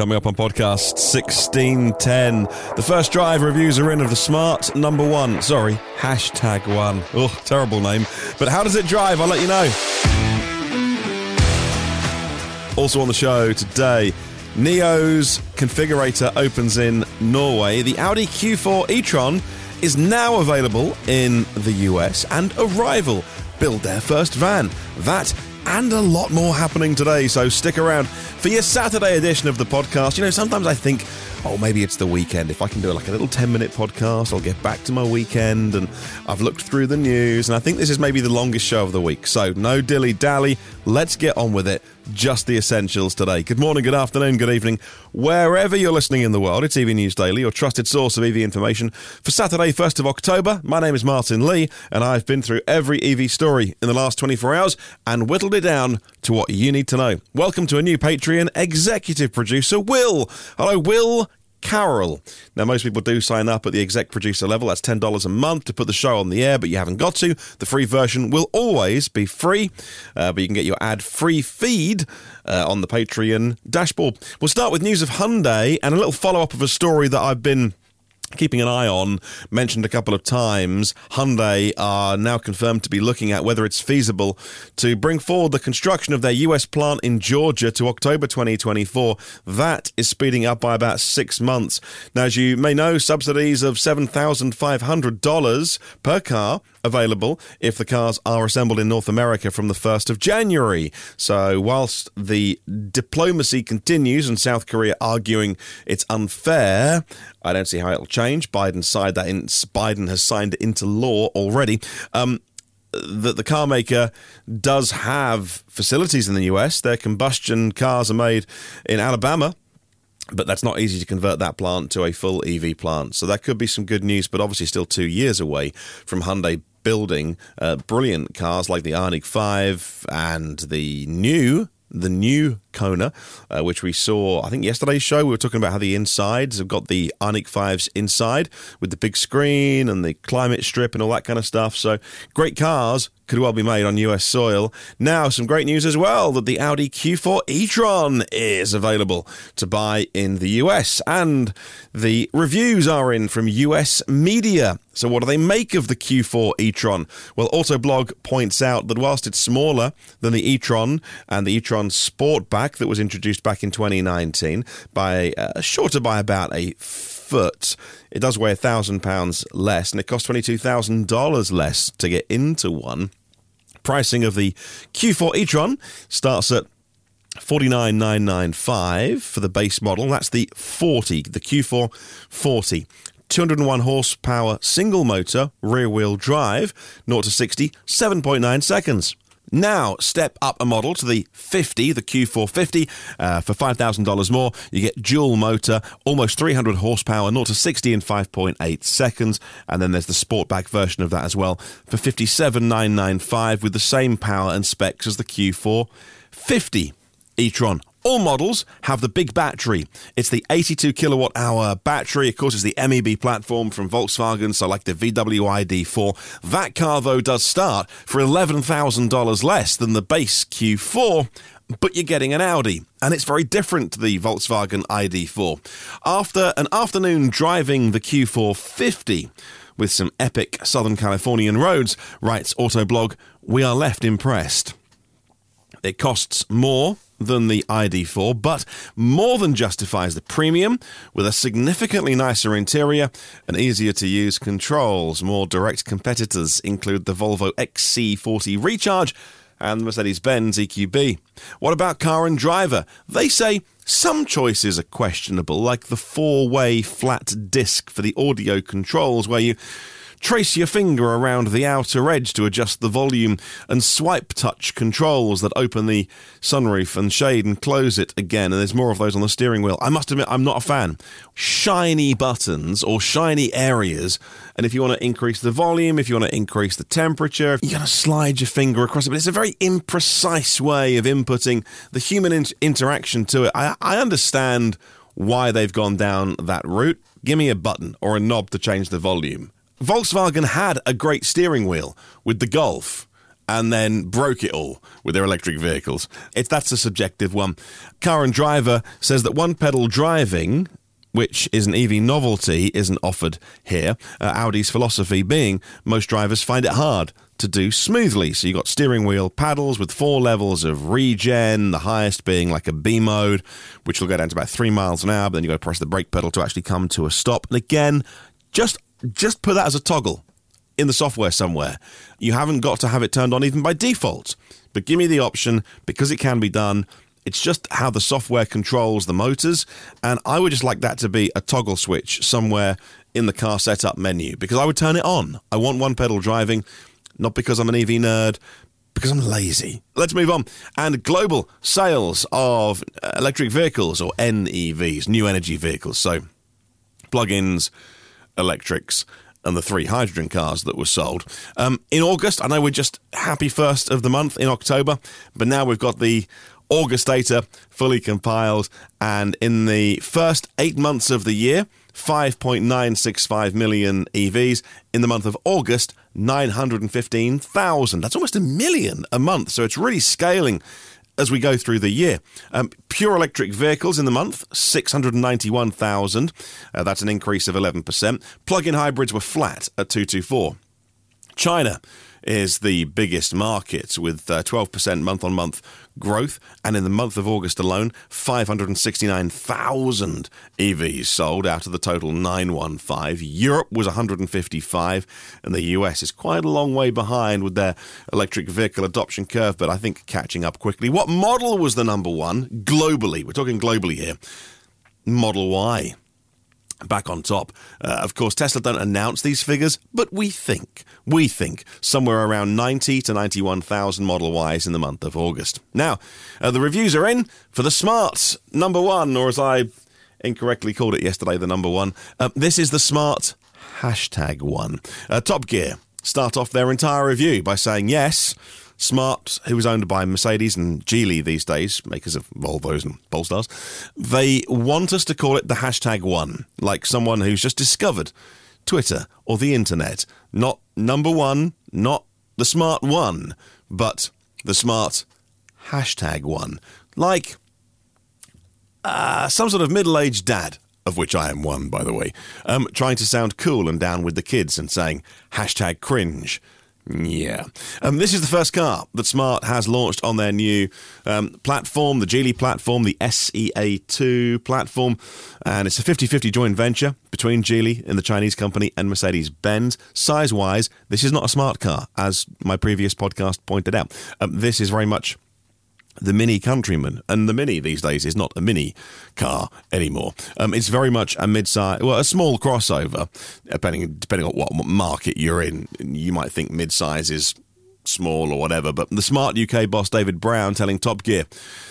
coming up on podcast 1610. The first drive reviews are in of the smart number one. Sorry, hashtag one. Oh, terrible name. But how does it drive? I'll let you know. Also on the show today, NIO's configurator opens in Norway. The Audi Q4 e-tron is now available in the US, and Arrival build their first van. That and a lot more happening today, so stick around for your Saturday edition of the podcast. You know, sometimes I think, oh, maybe it's the weekend. If I can do like a little 10 minute podcast, I'll get back to my weekend and I've looked through the news, and I think this is maybe the longest show of the week. So, no dilly dally, let's get on with it. Just the essentials today. Good morning, good afternoon, good evening, wherever you're listening in the world. It's EV News Daily, your trusted source of EV information. For Saturday, 1st of October, my name is Martyn Lee, and I've been through every EV story in the last 24 hours and whittled it down to what you need to know. Welcome to a new Patreon executive producer, Will. Hello, Will Carroll. Now, most people do sign up at the exec producer level. That's $10 a month to put the show on the air, but you haven't got to. The free version will always be free, uh, but you can get your ad free feed uh, on the Patreon dashboard. We'll start with news of Hyundai and a little follow up of a story that I've been keeping an eye on, mentioned a couple of times, Hyundai are now confirmed to be looking at whether it's feasible to bring forward the construction of their US plant in Georgia to October 2024. That is speeding up by about six months. Now, as you may know, subsidies of $7,500 per car available if the cars are assembled in North America from the 1st of January. So, whilst the diplomacy continues and South Korea arguing it's unfair, I don't see how it'll change. Biden signed that in, Biden has signed it into law already. Um, that the car maker does have facilities in the US. Their combustion cars are made in Alabama, but that's not easy to convert that plant to a full EV plant. So that could be some good news, but obviously still two years away from Hyundai building uh, brilliant cars like the Ioniq 5 and the new the new Kona, uh, which we saw, I think, yesterday's show. We were talking about how the insides have got the Ioniq 5's inside with the big screen and the climate strip and all that kind of stuff. So, great cars could well be made on US soil. Now, some great news as well that the Audi Q4 e Tron is available to buy in the US, and the reviews are in from US media. So, what do they make of the Q4 e Tron? Well, Autoblog points out that whilst it's smaller than the e Tron and the e Tron Sportback that was introduced back in 2019, by uh, shorter by about a foot. It does weigh a thousand pounds less, and it costs twenty two thousand dollars less to get into one. Pricing of the Q4 e-tron starts at 49995 for the base model. That's the 40, the Q4 40. 201 horsepower single motor, rear wheel drive, 0 to 60, 7.9 seconds. Now, step up a model to the 50, the Q450. Uh, for $5,000 more, you get dual motor, almost 300 horsepower, 0 to 60 in 5.8 seconds. And then there's the Sportback version of that as well for 57,995 with the same power and specs as the Q450 e-tron. All models have the big battery. It's the 82 kilowatt hour battery. Of course, it's the MEB platform from Volkswagen, so like the VW ID4. That car, though, does start for $11,000 less than the base Q4 but you're getting an Audi, and it's very different to the Volkswagen ID4. After an afternoon driving the Q450 with some epic Southern Californian roads, writes Autoblog, we are left impressed. It costs more than the ID4, but more than justifies the premium with a significantly nicer interior and easier to use controls. More direct competitors include the Volvo XC40 Recharge and the Mercedes Benz EQB. What about car and driver? They say some choices are questionable, like the four way flat disc for the audio controls, where you trace your finger around the outer edge to adjust the volume, and swipe touch controls that open the sunroof and shade and close it again. And there's more of those on the steering wheel. I must admit, I'm not a fan. Shiny buttons or shiny areas. And if you want to increase the volume, if you want to increase the temperature, you're going to slide your finger across it. But it's a very imprecise way of inputting the human in- interaction to it. I, I understand why they've gone down that route. Give me a button or a knob to change the volume. Volkswagen had a great steering wheel with the Golf, and then broke it all with their electric vehicles. It's that's a subjective one. Car and Driver says that one pedal driving which is an EV novelty, isn't offered here. Uh, Audi's philosophy being most drivers find it hard to do smoothly. So you've got steering wheel paddles with four levels of regen, the highest being like a B mode, which will go down to about three miles an hour, but then you've got to press the brake pedal to actually come to a stop. And again, just just put that as a toggle in the software somewhere. You haven't got to have it turned on even by default. But give me the option because it can be done. It's just how the software controls the motors. And I would just like that to be a toggle switch somewhere in the car setup menu because I would turn it on. I want one pedal driving, not because I'm an EV nerd, because I'm lazy. Let's move on. And global sales of electric vehicles or NEVs, new energy vehicles. So plug ins, electrics, and the three hydrogen cars that were sold. Um, in August, I know we're just happy first of the month in October, but now we've got the August data fully compiled. And in the first eight months of the year, 5.965 million EVs. In the month of August, 915,000. That's almost a million a month. So it's really scaling as we go through the year. Um, pure electric vehicles in the month, 691,000. Uh, that's an increase of 11%. Plug in hybrids were flat at 224. China is the biggest market with uh, 12% month on month growth. And in the month of August alone, 569,000 EVs sold out of the total 915. Europe was 155, and the US is quite a long way behind with their electric vehicle adoption curve, but I think catching up quickly. What model was the number one globally? We're talking globally here. Model Y back on top. Uh, of course, Tesla don't announce these figures, but we think, we think somewhere around 90 to 91,000 Model Ys in the month of August. Now, uh, the reviews are in for the Smart number one, or as I incorrectly called it yesterday, the number one. Uh, this is the Smart hashtag one. Uh, Top Gear start off their entire review by saying yes. Smart, who is owned by Mercedes and Geely these days, makers of Volvos and Polestars, they want us to call it the hashtag one, like someone who's just discovered Twitter or the internet. Not number one, not the smart one, but the smart hashtag one. Like uh, some sort of middle aged dad of which I am one, by the way, um, trying to sound cool and down with the kids and saying hashtag cringe, yeah. Um, this is the first car that Smart has launched on their new um, platform, the Geely platform, the SEA2 platform. And it's a 50 50 joint venture between Geely and the Chinese company and Mercedes Benz. Size wise, this is not a smart car, as my previous podcast pointed out. Um, this is very much the Mini Countryman, and the Mini these days is not a mini car anymore. Um, it's very much a mid-size, well, a small crossover. Depending depending on what market you're in, you might think mid-size is small or whatever. But the smart UK boss David Brown telling Top Gear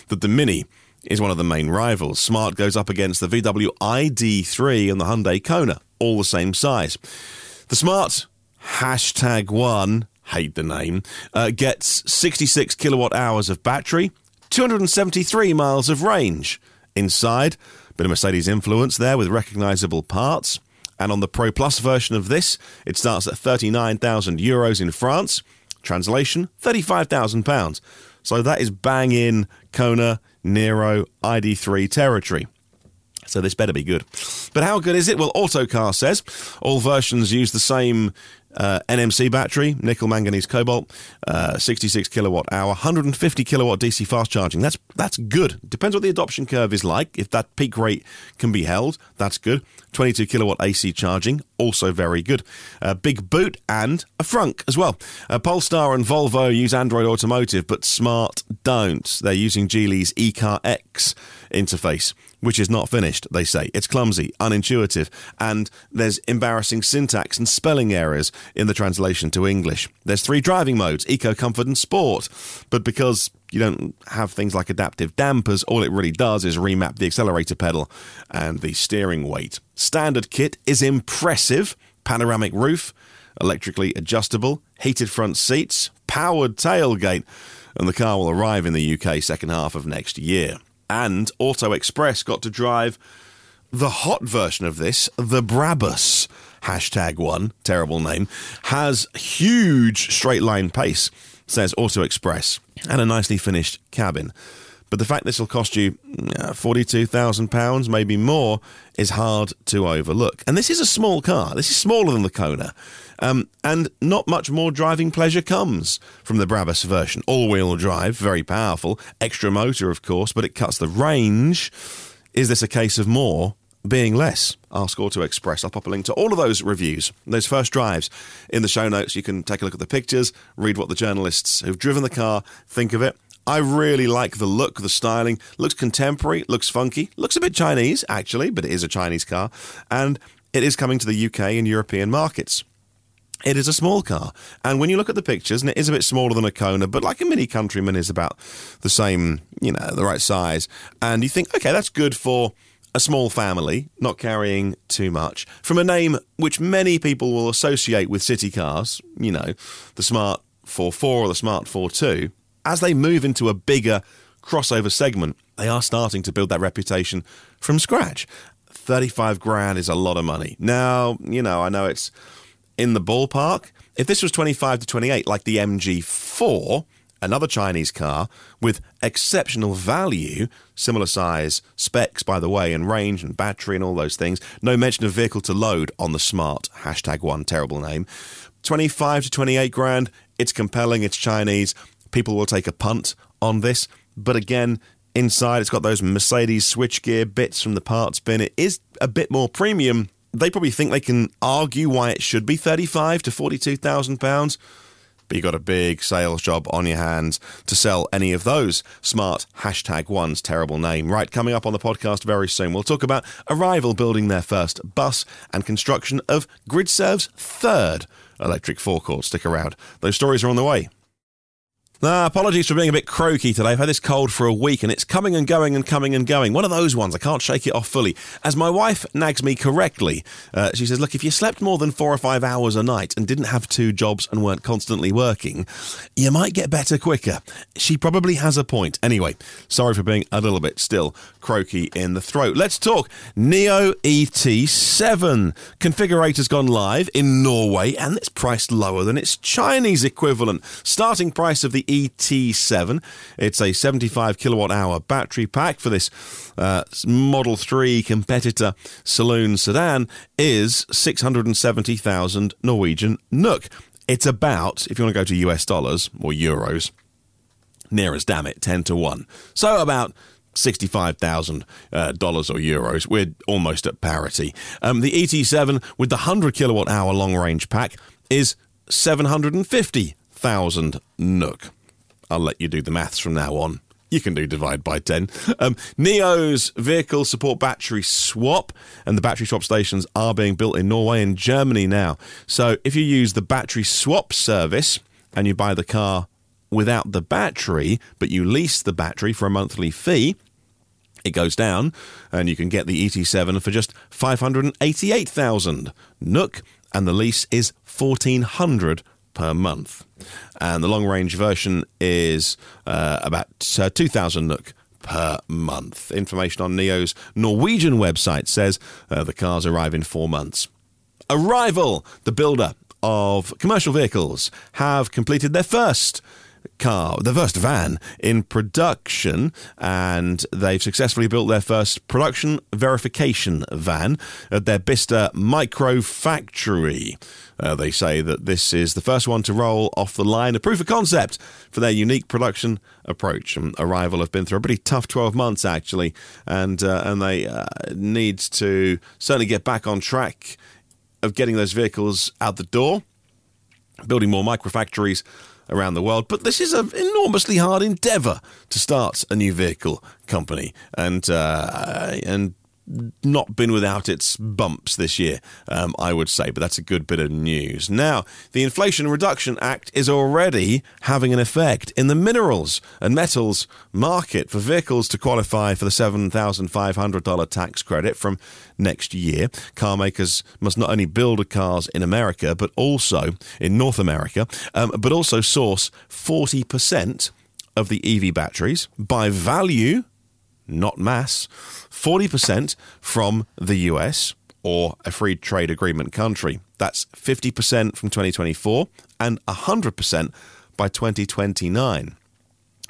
that the Mini is one of the main rivals. Smart goes up against the VW ID3 and the Hyundai Kona, all the same size. The Smart hashtag one hate the name, uh, gets 66 kilowatt hours of battery, 273 miles of range. Inside, bit of Mercedes influence there with recognizable parts. And on the Pro Plus version of this, it starts at 39,000 euros in France. Translation, 35,000 pounds. So that is bang in Kona, Niro ID3 territory. So this better be good. But how good is it? Well, Autocar says all versions use the same uh, NMC battery, nickel manganese cobalt, uh, 66 kilowatt hour, 150 kilowatt DC fast charging. That's that's good. Depends what the adoption curve is like. If that peak rate can be held, that's good. 22 kilowatt AC charging, also very good. A big boot and a frunk as well. Uh, Polestar and Volvo use Android Automotive, but Smart don't. They're using Geely's ECARX interface which is not finished, they say. It's clumsy, unintuitive, and there's embarrassing syntax and spelling errors in the translation to English. There's three driving modes eco, comfort, and sport. But because you don't have things like adaptive dampers, all it really does is remap the accelerator pedal and the steering weight. Standard kit is impressive panoramic roof, electrically adjustable, heated front seats, powered tailgate, and the car will arrive in the UK second half of next year and Auto Express got to drive the hot version of this, the Brabus hashtag one, terrible name, has huge straight line pace. says Auto Express, and a nicely finished cabin. But the fact this will cost you £42,000, maybe more, is hard to overlook. And this is a small car. This is smaller than the Kona. Um, and not much more driving pleasure comes from the Brabus version. All wheel drive, very powerful. Extra motor, of course, but it cuts the range. Is this a case of more being less? Ask Auto Express. I'll pop a link to all of those reviews, those first drives in the show notes. You can take a look at the pictures, read what the journalists who've driven the car think of it. I really like the look, the styling. Looks contemporary, looks funky, looks a bit Chinese, actually, but it is a Chinese car. And it is coming to the UK and European markets. It is a small car. And when you look at the pictures, and it is a bit smaller than a Kona, but like a Mini Countryman is about the same, you know, the right size. And you think, okay, that's good for a small family, not carrying too much, from a name which many people will associate with city cars, you know, the Smart ForFour or the Smart ForTwo as they move into a bigger crossover segment, they are starting to build that reputation from scratch. 35 grand is a lot of money. Now, you know, I know it's in the ballpark. If this was 25 to 28, like the MG4, another Chinese car with exceptional value, similar size, specs, by the way, and range and battery and all those things. No mention of vehicle to load on the smart. Hashtag one, terrible name. 25 to 28 grand, it's compelling, it's Chinese people will take a punt on this. But again, inside it's got those Mercedes switchgear bits from the parts bin. It is a bit more premium. They probably think they can argue why it should be thirty-five to forty-two thousand pounds. But you've got a big sales job on your hands to sell any of those smart hashtag one's terrible name. Right, coming up on the podcast very soon, we'll talk about Arrival building their first bus and construction of GridServe's third electric forecourt. Stick around. Those stories are on the way. Ah, apologies for being a bit croaky today. I've had this cold for a week and it's coming and going and coming and going. One of those ones. I can't shake it off fully. As my wife nags me correctly, uh, she says, Look, if you slept more than four or five hours a night and didn't have two jobs and weren't constantly working, you might get better quicker. She probably has a point. Anyway, sorry for being a little bit still croaky in the throat. Let's talk NIO ET7. Configurator's gone live in Norway and it's priced lower than its Chinese equivalent. Starting price of the ET7. It's a 75 kilowatt hour battery pack for this uh, Model 3 competitor saloon sedan is 670,000 Norwegian NOK. It's about, if you want to go to US dollars or euros, near as damn it, 10 to 1. So about 65,000 uh, dollars or euros. We're almost at parity. Um, the ET7 with the 100 kilowatt hour long range pack is 750 thousand NOK. I'll let you do the maths from now on. You can do divide by 10. Um, NIO's vehicle support battery swap, and the battery swap stations are being built in Norway and Germany now. So if you use the battery swap service and you buy the car without the battery, but you lease the battery for a monthly fee, it goes down and you can get the ET7 for just 588,000 NOK and the lease is 1400 per month. And the long range version is uh, about uh, 2,000 NOK per month. Information on NIO's Norwegian website says uh, the cars arrive in four months. Arrival, the builder of commercial vehicles, have completed their first car, the first van in production, and they've successfully built their first production verification van at their Bicester micro factory. Uh, they say that this is the first one to roll off the line, a proof of concept for their unique production approach. And Arrival have been through a pretty tough 12 months, actually, and, uh, and they uh, need to certainly get back on track of getting those vehicles out the door, building more microfactories around the world. But this is an enormously hard endeavour to start a new vehicle company, and uh, and not been without its bumps this year, um, I would say, but that's a good bit of news. Now, the Inflation Reduction Act is already having an effect in the minerals and metals market for vehicles to qualify for the $7,500 tax credit from next year. Car makers must not only build cars in America, but also in North America, um, but also source 40% of the EV batteries by value not mass, 40% from the US or a free trade agreement country. That's 50% from 2024 and 100% by 2029.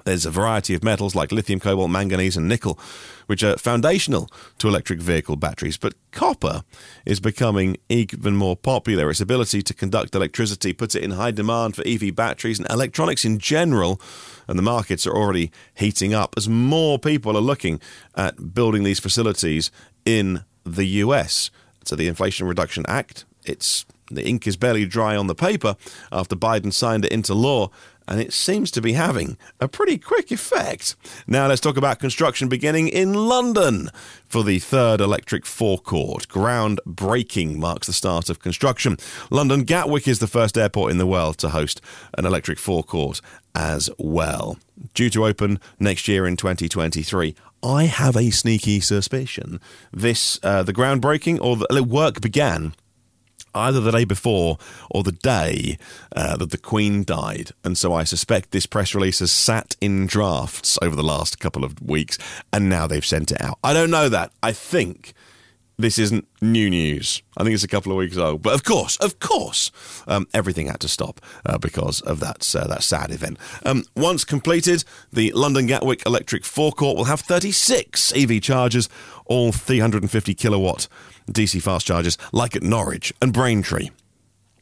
There's a variety of metals like lithium, cobalt, manganese, and nickel, which are foundational to electric vehicle batteries. But copper is becoming even more popular. Its ability to conduct electricity puts it in high demand for EV batteries and electronics in general. And the markets are already heating up as more people are looking at building these facilities in the US. So the Inflation Reduction Act, it's the ink is barely dry on the paper after Biden signed it into law, and it seems to be having a pretty quick effect. Now, let's talk about construction beginning in London for the third electric forecourt. Groundbreaking marks the start of construction. London Gatwick is the first airport in the world to host an electric forecourt as well. Due to open next year in 2023. I have a sneaky suspicion this uh, the groundbreaking or the work began either the day before or the day uh, that the Queen died. And so I suspect this press release has sat in drafts over the last couple of weeks and now they've sent it out. I don't know that. I think this isn't new news. I think it's a couple of weeks old. But of course, of course, um, everything had to stop uh, because of that uh, that sad event. Um, once completed, the London Gatwick Electric Forecourt will have 36 EV chargers, all 350 kilowatt DC fast chargers, like at Norwich and Braintree.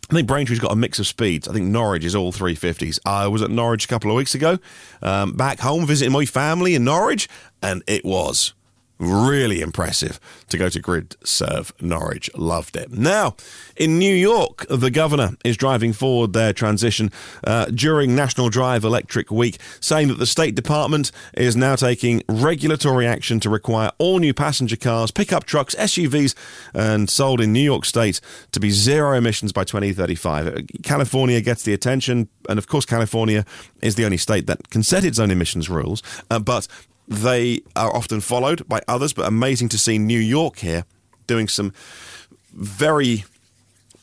I think Braintree's got a mix of speeds. I think Norwich is all 350s. I was at Norwich a couple of weeks ago, um, back home visiting my family in Norwich, and it was Really impressive to go to Grid Serve Norwich. Loved it. Now, in New York, the governor is driving forward their transition uh, during National Drive Electric Week, saying that the State Department is now taking regulatory action to require all new passenger cars, pickup trucks, SUVs, and sold in New York State to be zero emissions by 2035. California gets the attention, and of course, California is the only state that can set its own emissions rules. Uh, but they are often followed by others, but amazing to see New York here doing some very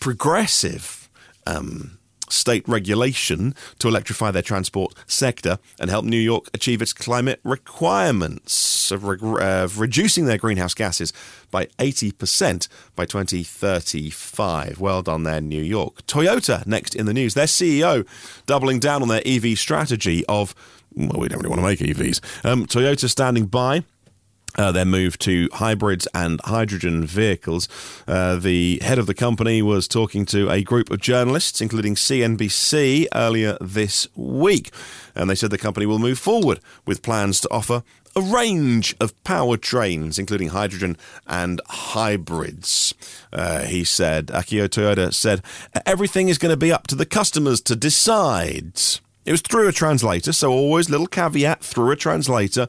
progressive um, state regulation to electrify their transport sector and help New York achieve its climate requirements of, re- of reducing their greenhouse gases by 80% by 2035. Well done there, New York. Toyota, next in the news, their CEO doubling down on their EV strategy of well, we don't really want to make EVs. Um, Toyota standing by. Uh, their move to hybrids and hydrogen vehicles. Uh, the head of the company was talking to a group of journalists, including CNBC, earlier this week. And they said the company will move forward with plans to offer a range of powertrains, including hydrogen and hybrids. Uh, he said, Akio Toyoda said, everything is going to be up to the customers to decide. It was through a translator, so always little caveat through a translator.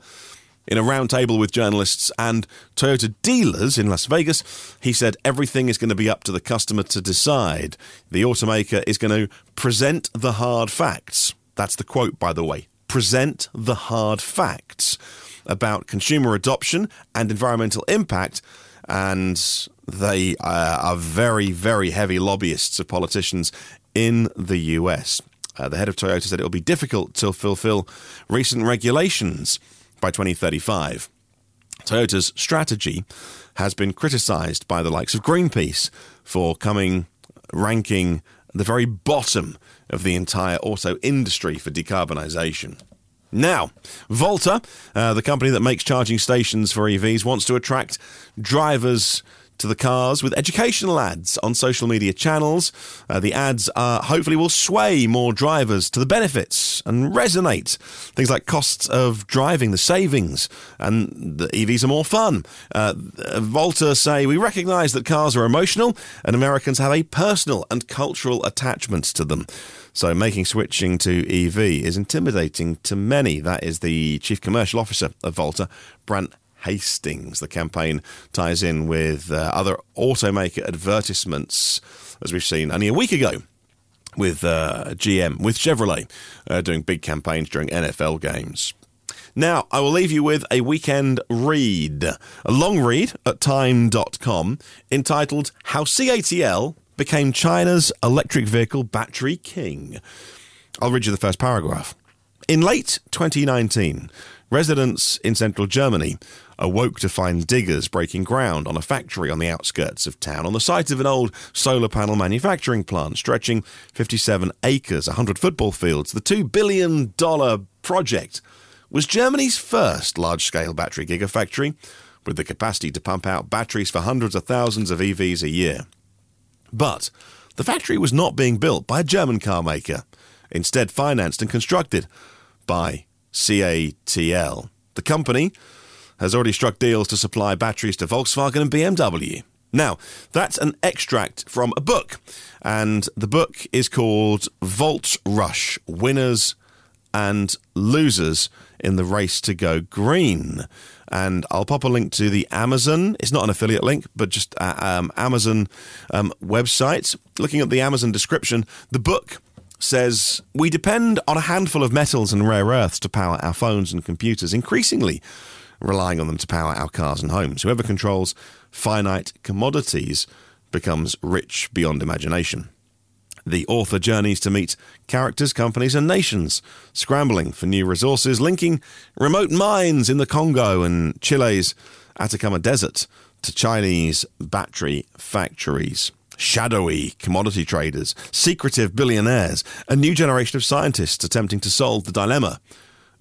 In a roundtable with journalists and Toyota dealers in Las Vegas, he said everything is going to be up to the customer to decide. The automaker is going to present the hard facts. That's the quote, by the way. Present the hard facts about consumer adoption and environmental impact. And they uh, are very, very heavy lobbyists of politicians in the US. Uh, the head of Toyota said it will be difficult to fulfill recent regulations by 2035. Toyota's strategy has been criticized by the likes of Greenpeace for coming ranking the very bottom of the entire auto industry for decarbonisation. Now, Volta, uh, the company that makes charging stations for EVs, wants to attract drivers to the cars with educational ads on social media channels. Uh, the ads uh, hopefully will sway more drivers to the benefits and resonate. Things like costs of driving, the savings, and the EVs are more fun. Uh, Volta say we recognise that cars are emotional and Americans have a personal and cultural attachment to them. So making switching to EV is intimidating to many. That is the chief commercial officer of Volta, Brandt Hastings. The campaign ties in with uh, other automaker advertisements, as we've seen only a week ago with uh, GM, with Chevrolet, uh, doing big campaigns during NFL games. Now, I will leave you with a weekend read, a long read at time.com entitled How CATL Became China's Electric Vehicle Battery King. I'll read you the first paragraph. In late 2019, residents in central Germany awoke to find diggers breaking ground on a factory on the outskirts of town on the site of an old solar panel manufacturing plant stretching 57 acres, 100 football fields. The $2 billion project was Germany's first large scale battery gigafactory with the capacity to pump out batteries for hundreds of thousands of EVs a year. But the factory was not being built by a German car maker, instead, financed and constructed by CATL. The company has already struck deals to supply batteries to Volkswagen and BMW. Now, that's an extract from a book, and the book is called Volt Rush Winners and Losers in the Race to Go Green. And I'll pop a link to the Amazon. It's not an affiliate link, but just uh, um, Amazon um, website. Looking at the Amazon description, the book says we depend on a handful of metals and rare earths to power our phones and computers, increasingly relying on them to power our cars and homes. Whoever controls finite commodities becomes rich beyond imagination. The author journeys to meet characters, companies, and nations, scrambling for new resources, linking remote mines in the Congo and Chile's Atacama Desert to Chinese battery factories. Shadowy commodity traders, secretive billionaires, a new generation of scientists attempting to solve the dilemma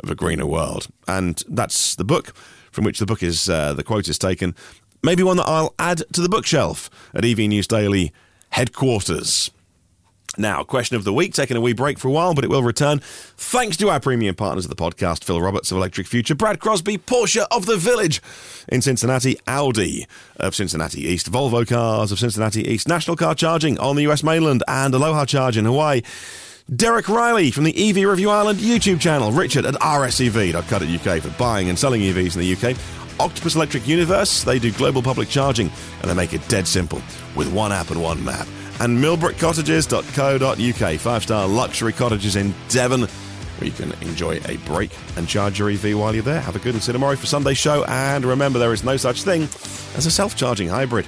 of a greener world. And that's the book from which the book is, uh, the quote is taken. Maybe one that I'll add to the bookshelf at EV News Daily headquarters. Now, question of the week, taking a wee break for a while, but it will return. Thanks to our premium partners of the podcast, Phil Roberts of Electric Future, Brad Crosby, Porsche of the Village in Cincinnati, Audi of Cincinnati East, Volvo Cars of Cincinnati East, National Car Charging on the US mainland, and Aloha Charge in Hawaii. Derek Riley from the EV Review Ireland YouTube channel, Richard at rsev.co.uk for buying and selling EVs in the UK. Octopus Electric Universe, they do global public charging and they make it dead simple with one app and one map and millbrookcottages.co.uk. Five star luxury cottages in Devon where you can enjoy a break and charge your EV while you're there. Have a good and see you tomorrow for Sunday show. And remember, there is no such thing as a self charging hybrid.